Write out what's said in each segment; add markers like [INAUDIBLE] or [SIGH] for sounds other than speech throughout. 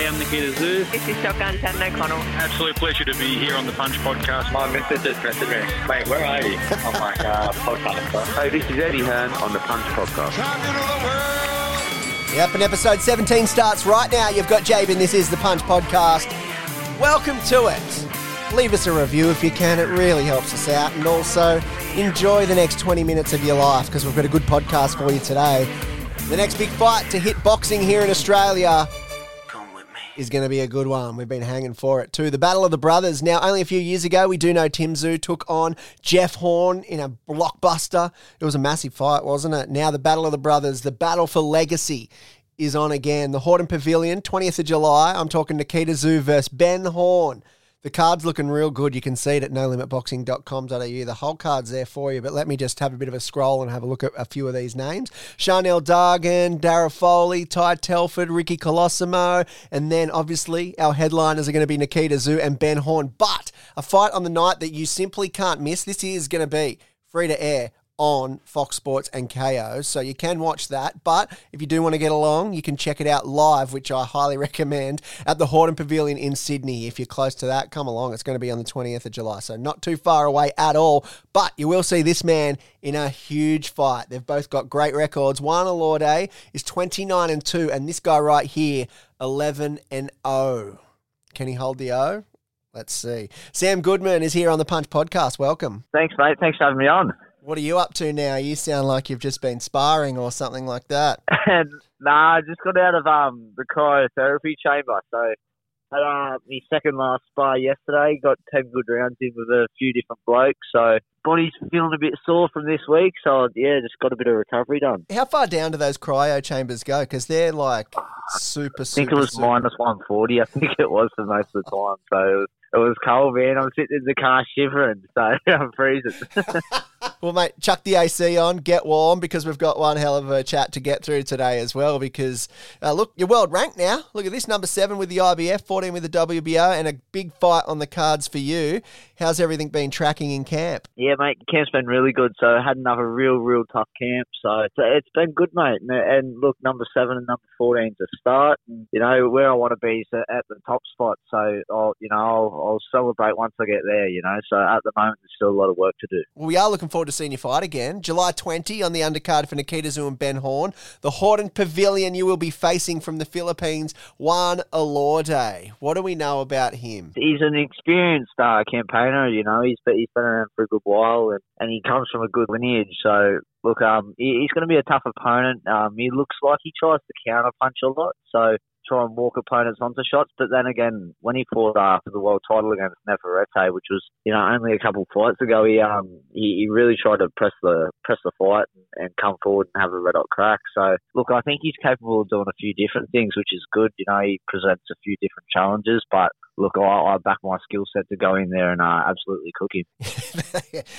G'day, I'm Nikita Tszyu. This is Shotgun Shannon O'Connell. Absolute pleasure to be here on the Punch Podcast. My missus just messaged me, mate, where are you? [LAUGHS] I'm like, uh, podcast. Hey, this is Eddie Hearn on the Punch Podcast. Yep, and episode 17 starts right now. You've got Jaben. This is the Punch Podcast. Welcome to it. Leave us a review if you can. It really helps us out. And also, enjoy the next 20 minutes of your life because we've got a good podcast for you today. The next big fight to hit boxing here in Australia is going to be a good one. We've been hanging for it too. The Battle of the Brothers. Now, only a few years ago, we do know Tim Tszyu took on Jeff Horn in a blockbuster. It was a massive fight, wasn't it? Now, the Battle of the Brothers, the battle for legacy is on again. The Hordern Pavilion, 20th of July. I'm talking Nikita Tszyu versus Ben Horn. The card's looking real good. You can see it at nolimitboxing.com.au. The whole card's there for you, but let me just have a bit of a scroll and have a look at a few of these names. Charnel Dargan, Darragh Foley, Ty Telford, Ricky Colosimo, and then obviously our headliners are going to be Nikita Tszyu and Ben Horn. But a fight on the night that you simply can't miss. This is going to be free to air on Fox Sports and KO. So you can watch that. But if you do want to get along, you can check it out live, which I highly [LAUGHS] recommend at the Hordern Pavilion in Sydney. If you're close to that, come along. It's going to be on the 20th of July. So not too far away at all. But you will see this man in a huge fight. They've both got great records. Juan Elorde is 29 and 2, and this guy right here, 11 and 0. Can he hold the O? Let's see. Sam Goodman is here on the Punch Podcast. Welcome. Thanks, mate. Thanks for having me on. What are you up to now? You sound like you've just been sparring or something like that. And [LAUGHS] nah, I just got out of um the cryotherapy chamber. So had uh, my second last spar yesterday. Got ten good rounds in with a few different blokes. So body's feeling a bit sore from this week. So yeah, just got a bit of recovery done. How far down do those cryo chambers go? Because they're like super, I think super, it was super- minus one forty. I think it was for most of the time. So it was, it was cold, man. I'm sitting in the car shivering, so [LAUGHS] I'm freezing. [LAUGHS] Well, mate, chuck the AC on, get warm, because we've got one hell of a chat to get through today as well. Because uh, look, you're world ranked now. Look at this, number seven with the IBF, 14 with the WBO, and a big fight on the cards for you. How's everything been tracking in camp? Yeah, mate, camp's been really good. So I had another real, real tough camp. So it's, it's been good, mate. And, and look, number seven and number fourteen to start. And, you know where I want to be is at the top spot. So I'll, you know, I'll, I'll celebrate once I get there. You know, so at the moment there's still a lot of work to do. Well, we are looking forward to seeing you fight again. July 20 on the undercard for Nikita Tszyu and Ben Horn. The Hordern Pavilion you will be facing from the Philippines, Juan Elorde. What do we know about him? He's an experienced uh, campaigner. You know, he's he's been around for a good while, and, and he comes from a good lineage. So look, um, he, he's going to be a tough opponent. Um, he looks like he tries to counter punch a lot. So try and walk opponents onto shots. But then again, when he fought after the world title against Navarrete, which was you know only a couple of fights ago, he um he, he really tried to press the press the fight and, and come forward and have a red hot crack. So look, I think he's capable of doing a few different things, which is good. You know, he presents a few different challenges, but. Look, I, I back my skill set to go in there and uh, absolutely cook him.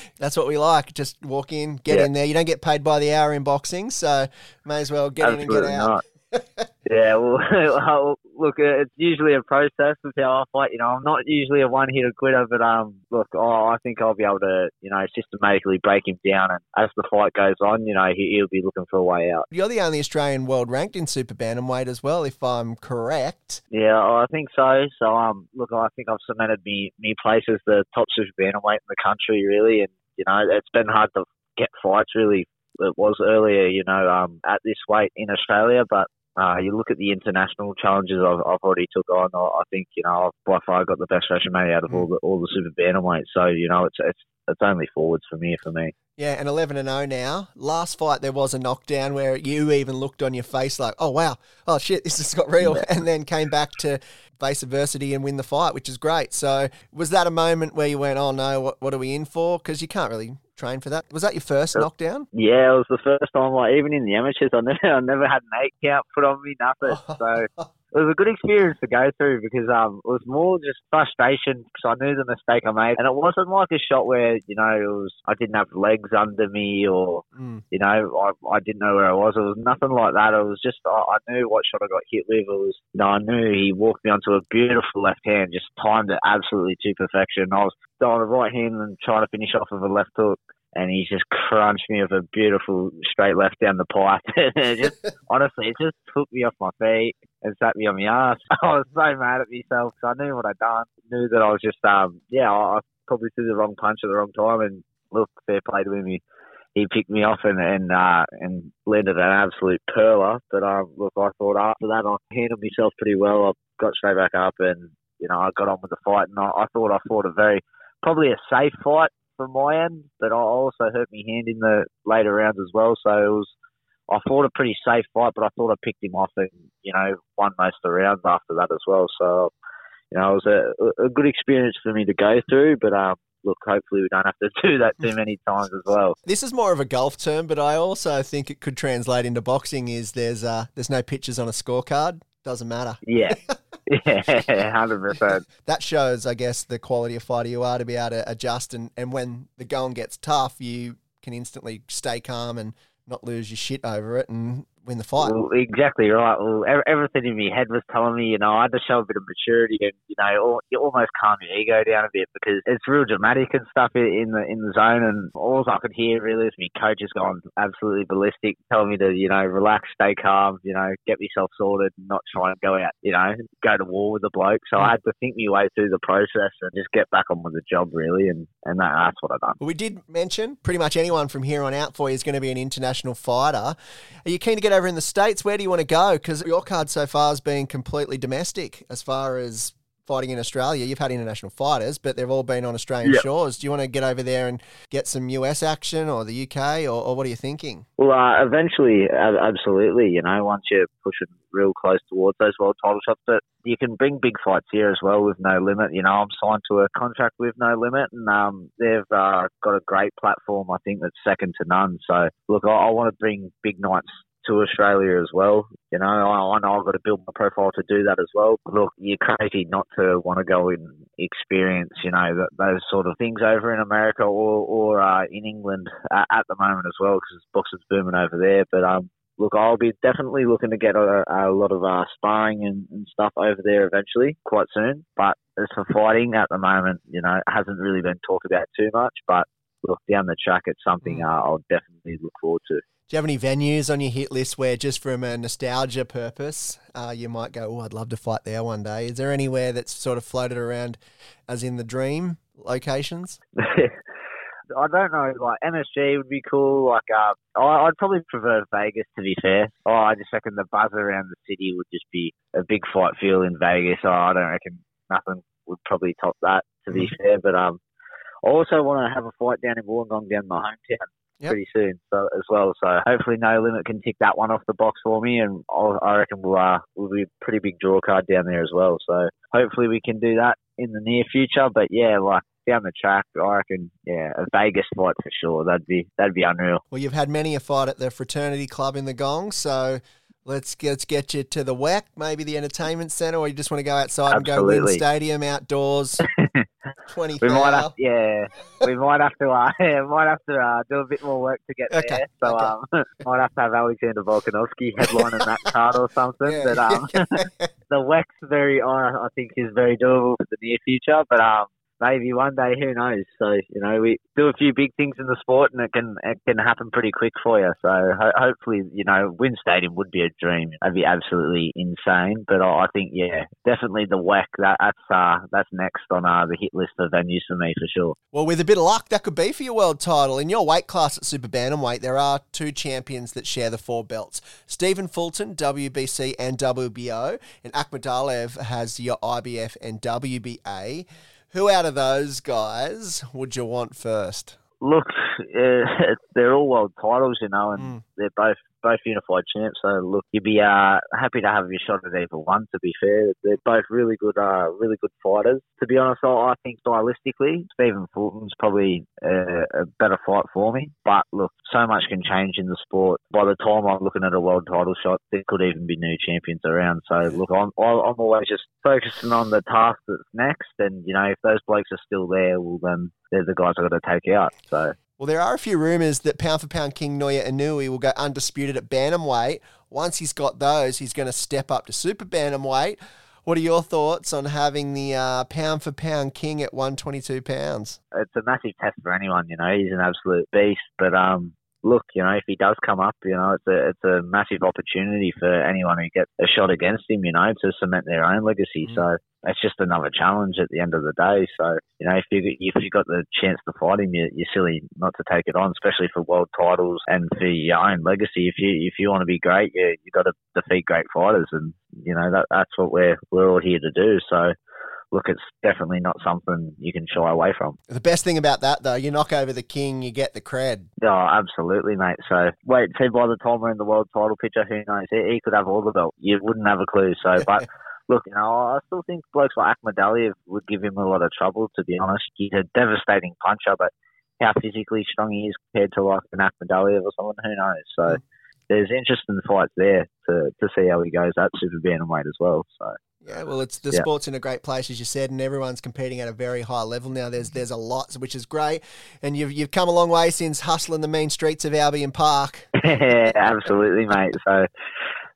[LAUGHS] That's what we like. Just walk in, get Yeah. in there. You don't get paid by the hour in boxing, so may as well get in and get out. [LAUGHS] yeah, [LAUGHS] well, look, uh, it's usually a process with how I fight. You know, I'm not usually a one-hitter quitter, but um, look, oh, I think I'll be able to, you know, systematically break him down, and as the fight goes on, you know, he, he'll be looking for a way out. You're the only Australian world ranked in super bantamweight as well, if I'm correct. Yeah, I think so. So, um, look, I think I've cemented me me place as the top super bantamweight in the country, really, and you know, it's been hard to get fights. Really, it was earlier, you know, um, at this weight in Australia, but. Uh, you look at the international challenges I've, I've already took on. I, think you know I've by far got the best resume out of all the all the super bantamweights. So you know it's it's it's only forwards from here for me. Yeah, and 11 and 0 now. Last fight, there was a knockdown where you even looked on your face like, oh, wow, oh, shit, this has got real. And then came back to face adversity and win the fight, which is great. So, was that a moment where you went, oh, no, what, what are we in for? Because you can't really train for that. Was that your first knockdown? Yeah, it was the first time. Like even in the amateurs, I never [LAUGHS] I never had an eight count put on me, nothing. [LAUGHS] So it was a good experience to go through because um, it was more just frustration because I knew the mistake I made, and it wasn't like a shot where you know it was I didn't have legs under me or Mm. you know I, I didn't know where I was. It was nothing like that. It was just I, I knew what shot I got hit with. It was you know I knew he walked me onto a beautiful left hand, just timed it absolutely to perfection. I was on the right hand and trying to finish off with a left hook. And he just crunched me with a beautiful straight left down the pipe. [LAUGHS] it just [LAUGHS] honestly, it just took me off my feet and sat me on my ass. [LAUGHS] I was so mad at myself because I knew what I'd done. Knew that I was just um yeah, I, I probably threw the wrong punch at the wrong time, and look, fair play to him. He, he picked me off and and uh, and landed an absolute perler. But um, look, I thought after that I handled myself pretty well. I got straight back up and you know I got on with the fight, and I, I thought I fought a very probably a safe fight from my end, but I also hurt my hand in the later rounds as well. So it was, I fought a pretty safe fight, but I thought I picked him off and, you know, won most of the rounds after that as well. So, you know, it was a, a good experience for me to go through, but, um, look, hopefully we don't have to [LAUGHS] do that too many times as well. This is more of a golf term, but I also think it could translate into boxing. Is there's uh, there's no pictures on a scorecard? Doesn't matter. Yeah. [LAUGHS] Yeah, [LAUGHS] hundred percent. That shows, I guess, the quality of fighter you are to be able to adjust, and, and when the going gets tough, you can instantly stay calm and not lose your shit over it, and win the fight. Well, exactly right. Well, everything in my head was telling me, you know, I had to show a bit of maturity and, you know, you almost calm your ego down a bit because it's real dramatic and stuff in the in the zone. And all I could hear really is my coach has gone absolutely ballistic, telling me to, you know, relax, stay calm, you know, get myself sorted, and not try and go out, you know, go to war with the bloke. So I had to think my way through the process and just get back on with the job, really. And, and that, that's what I've done. Well, we did mention pretty much anyone from here on out for you is going to be an international fighter. Are you keen to get over in the States, where do you want to go? Because your card so far has been completely domestic as far as fighting in Australia. You've had international fighters, but they've all been on Australian yep. shores. Do you want to get over there and get some US action or the UK, or, or what are you thinking? Well, uh, eventually, absolutely. You know, once you're pushing real close towards those world title shots, but you can bring big fights here as well with no limit. You know, I'm signed to a contract with no limit, and um, they've uh, got a great platform. I think that's second to none. So, look, I, I want to bring big nights to Australia as well. You know, I, I know I've got to build my profile to do that as well. Look, you're crazy not to want to go and experience, you know, that, those sort of things over in America or or uh, in England uh, at the moment as well because boxing's booming over there. But um, look, I'll be definitely looking to get a, a lot of uh, sparring and, and stuff over there eventually, quite soon. But as for fighting at the moment, you know, it hasn't really been talked about too much. But look, down the track, it's something mm. uh, I'll definitely look forward to. Do you have any venues on your hit list where, just from a nostalgia purpose, uh, you might go, "Oh, I'd love to fight there one day"? Is there anywhere that's sort of floated around, as in the dream locations? [LAUGHS] I don't know. Like MSG would be cool. Like uh, I'd probably prefer Vegas to be fair. Oh, I just reckon the buzz around the city would just be a big fight feel in Vegas. Oh, I don't reckon nothing would probably top that to be mm-hmm. fair. But um, I also want to have a fight down in Wollongong, down my hometown yep. pretty soon so, as well. So hopefully No Limit can tick that one off the box for me, and I'll, I reckon we'll, uh, we'll be a pretty big draw card down there as well. So hopefully we can do that in the near future. But yeah, like down the track, I reckon, yeah, a Vegas fight for sure. That'd be that'd be unreal. Well, you've had many a fight at the fraternity club in the Gong, so let's get, let's get you to the WEC, maybe the entertainment centre, or you just want to go outside Absolutely. and go win stadium outdoors. [LAUGHS] Twenty. we might have, yeah, we might have to, uh, [LAUGHS] yeah, might have to uh, do a bit more work to get okay. there. So, okay. um, [LAUGHS] might have to have Alexander Volkanovski headlining that card or something. Yeah. But um, [LAUGHS] the WEC's very, I think, is very doable for the near future. But um, maybe one day, who knows? So you know, we do a few big things in the sport, and it can it can happen pretty quick for you. So ho- hopefully, you know, Win Stadium would be a dream. That'd be absolutely insane. But I, I think, yeah, definitely the WEC. That, that's uh, that's next on uh, the hit list of venues for me for sure. Well, with a bit of luck, that could be for your world title in your weight class at super bantamweight. There are two champions that share the four belts: Stephen Fulton, WBC and WBO, and Akhmadaliev has your IBF and WBA. Who out of those guys would you want first? Look, uh, [LAUGHS] they're all world titles, you know, and mm. they're both both unified champs. So look, you'd be uh, happy to have your shot at either one. To be fair, they're both really good, uh, really good fighters. To be honest, I think stylistically, Stephen Fulton's probably a, a better fight for me. But look, so much can change in the sport. By the time I'm looking at a world title shot, there could even be new champions around. So look, I'm I'm always just focusing on the task that's next, and you know, if those blokes are still there, well then they're the guys I've got to take out. So well, there are a few rumours that pound for pound King Naoya Inoue will go undisputed at bantamweight. Once he's got those, he's going to step up to super bantamweight. What are your thoughts on having the uh, pound for pound king at 122 pounds? It's a massive test for anyone, you know. He's an absolute beast, but um, look, you know, if he does come up, you know, it's a it's a massive opportunity for anyone who gets a shot against him, you know, to cement their own legacy. Mm. So it's just another challenge at the end of the day. So you know, if you if you got the chance to fight him, you, you're silly not to take it on, especially for world titles and for your own legacy. If you if you want to be great, you you got to defeat great fighters, and you know that that's what we're we're all here to do. So look, it's definitely not something you can shy away from. The best thing about that, though, you knock over the king, you get the cred. Oh, absolutely, mate. So wait, see, by the time we're in the world title picture, who knows? He, he could have all the belt. You wouldn't have a clue. So, but. [LAUGHS] look, you know, I still think blokes like Akhmadaliev would give him a lot of trouble, to be honest. He's a devastating puncher, but how physically strong he is compared to like an Akhmadaliev or someone, who knows? So mm. there's interesting fights there to, to see how he goes at super bantamweight as well. So yeah, well, it's the yeah. sport's in a great place, as you said, and everyone's competing at a very high level now. There's there's a lot, which is great, and you've you've come a long way since hustling the mean streets of Albion Park. [LAUGHS] yeah, absolutely, mate. So.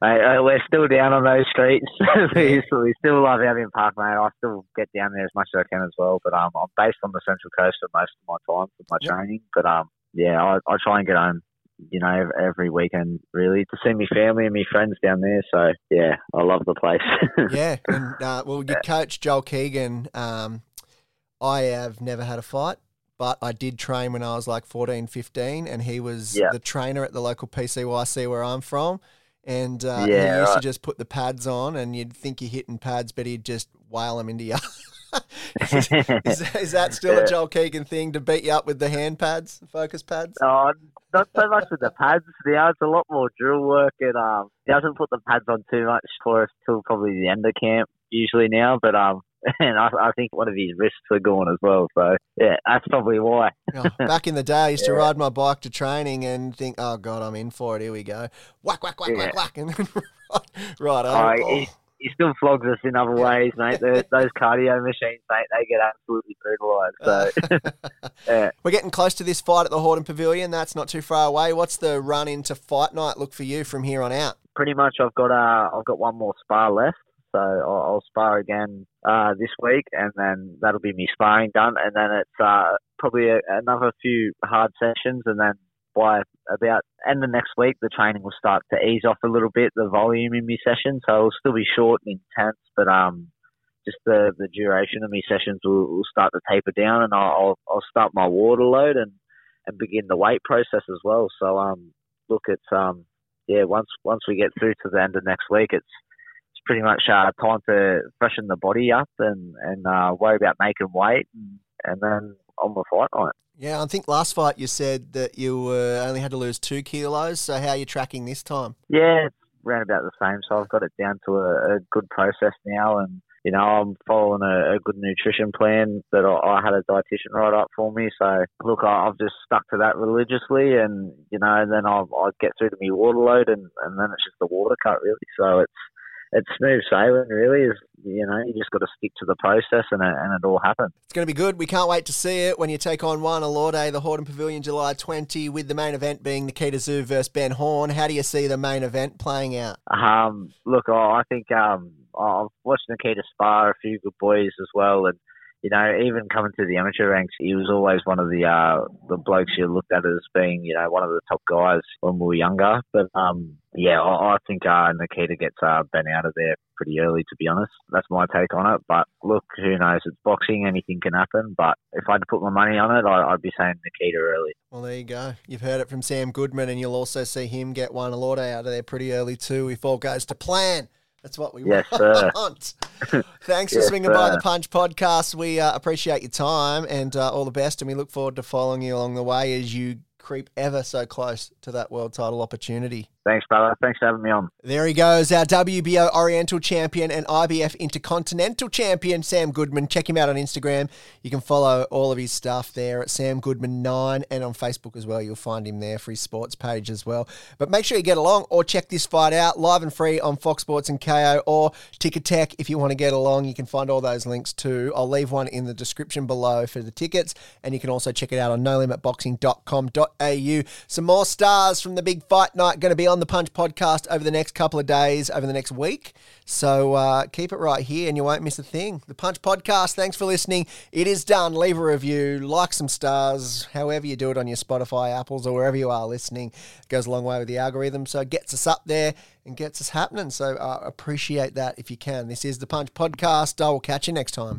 Mate, uh, we're still down on those streets. [LAUGHS] we, we still love Albion Park, mate. I still get down there as much as I can as well. But um, I'm based on the Central Coast for most of my time for my yep. training. But um, yeah, I, I try and get home you know, every weekend really to see my family and my friends down there. So yeah, I love the place. [LAUGHS] yeah, and uh, well, your coach Joel Keegan, um, I have never had a fight. But I did train when I was like 14, 15, and he was the trainer at the local PCYC where I'm from. And uh, yeah, he used right. to just put the pads on, and you'd think you're hitting pads, but he'd just whale them into you. [LAUGHS] is, is, is, that [LAUGHS] still a Joel Keegan thing to beat you up with the hand pads, focus pads? Oh, not so much with the pads now. It's a lot more drill work, and um, he doesn't put the pads on too much for us till probably the end of camp usually now. But um, [LAUGHS] and I, I, think one of his wrists are gone as well. So yeah, that's probably why. [LAUGHS] oh, back in the day, I used to ride my bike to training and think, "Oh God, I'm in for it. Here we go." Whack, whack, whack, yeah. whack, whack, and then [LAUGHS] right, right. Oh, he still flogs us in other ways, mate. The, those cardio machines, mate, they get absolutely brutalised. So, yeah. We're getting close to this fight at the Hordern Pavilion. That's not too far away. What's the run into fight night look for you from here on out? Pretty much, I've got uh, I've got one more spar left, so I'll, I'll spar again uh, this week, and then that'll be me sparring done, and then it's uh, probably a, another few hard sessions, and then by about end of next week, the training will start to ease off a little bit, the volume in my session. So it'll still be short and intense, but um, just the, the duration of my sessions will, will start to taper down, and I'll, I'll start my water load and, and begin the weight process as well. So um, look, it's um, yeah, once once we get through to the end of next week, it's pretty much uh, time to freshen the body up and and uh, worry about making weight, and, and then on the fight night. Yeah, I think last fight you said that you uh, only had to lose two kilos. So how are you tracking this time? Yeah, it's around about the same. So I've got it down to a, a good process now, and you know I'm following a, a good nutrition plan that I, I, had a dietitian write up for me. So look, I, have just stuck to that religiously, and you know, and then I'll, I'll get through to my water load, and, and then it's just the water cut really. So it's it's smooth sailing, really. Is you know you just got to stick to the process, and it, and it all happens. It's going to be good. We can't wait to see it when you take on one Juan Elorde, the Hordern Pavilion, July twenty, with the main event being Nikita Tszyu versus Ben Horn. How do you see the main event playing out? Um, look, I think um, I've watched Nikita spar a few good boys as well, and you know, even coming to the amateur ranks, he was always one of the uh, the blokes you looked at as being, you know, one of the top guys when we were younger. But um, yeah, I, I think uh, Nikita gets uh, Ben out of there pretty early, to be honest. That's my take on it. But look, who knows? It's boxing; anything can happen. But if I had to put my money on it, I, would be saying Nikita early. Well, there you go. You've heard it from Sam Goodman, and you'll also see him get Juan Elorde out of there pretty early too, if all goes to plan. That's what we [LAUGHS] yes, want. Thanks yes, for swinging sir. by the Punch podcast. We uh, appreciate your time and uh, all the best, and we look forward to following you along the way as you creep ever so close to that world title opportunity. Thanks, brother. Thanks for having me on. There he goes, our WBO Oriental champion and IBF Intercontinental champion, Sam Goodman. Check him out on Instagram. You can follow all of his stuff there at Sam Goodman9 and on Facebook as well. You'll find him there for his sports page as well. But make sure you get along or check this fight out live and free on Fox Sports and KO or Ticketek if you want to get along. You can find all those links too. I'll leave one in the description below for the tickets and you can also check it out on nolimitboxing.com.au. Some more stars from the big fight night going to be on on the Punch podcast over the next couple of days, over the next week. So uh, keep it right here and you won't miss a thing. The Punch podcast, thanks for listening. It is done. Leave a review, like some stars, however you do it on your Spotify, Apples, or wherever you are listening. It goes a long way with the algorithm. So it gets us up there and gets us happening. So uh, appreciate that if you can. This is the Punch podcast. I will catch you next time.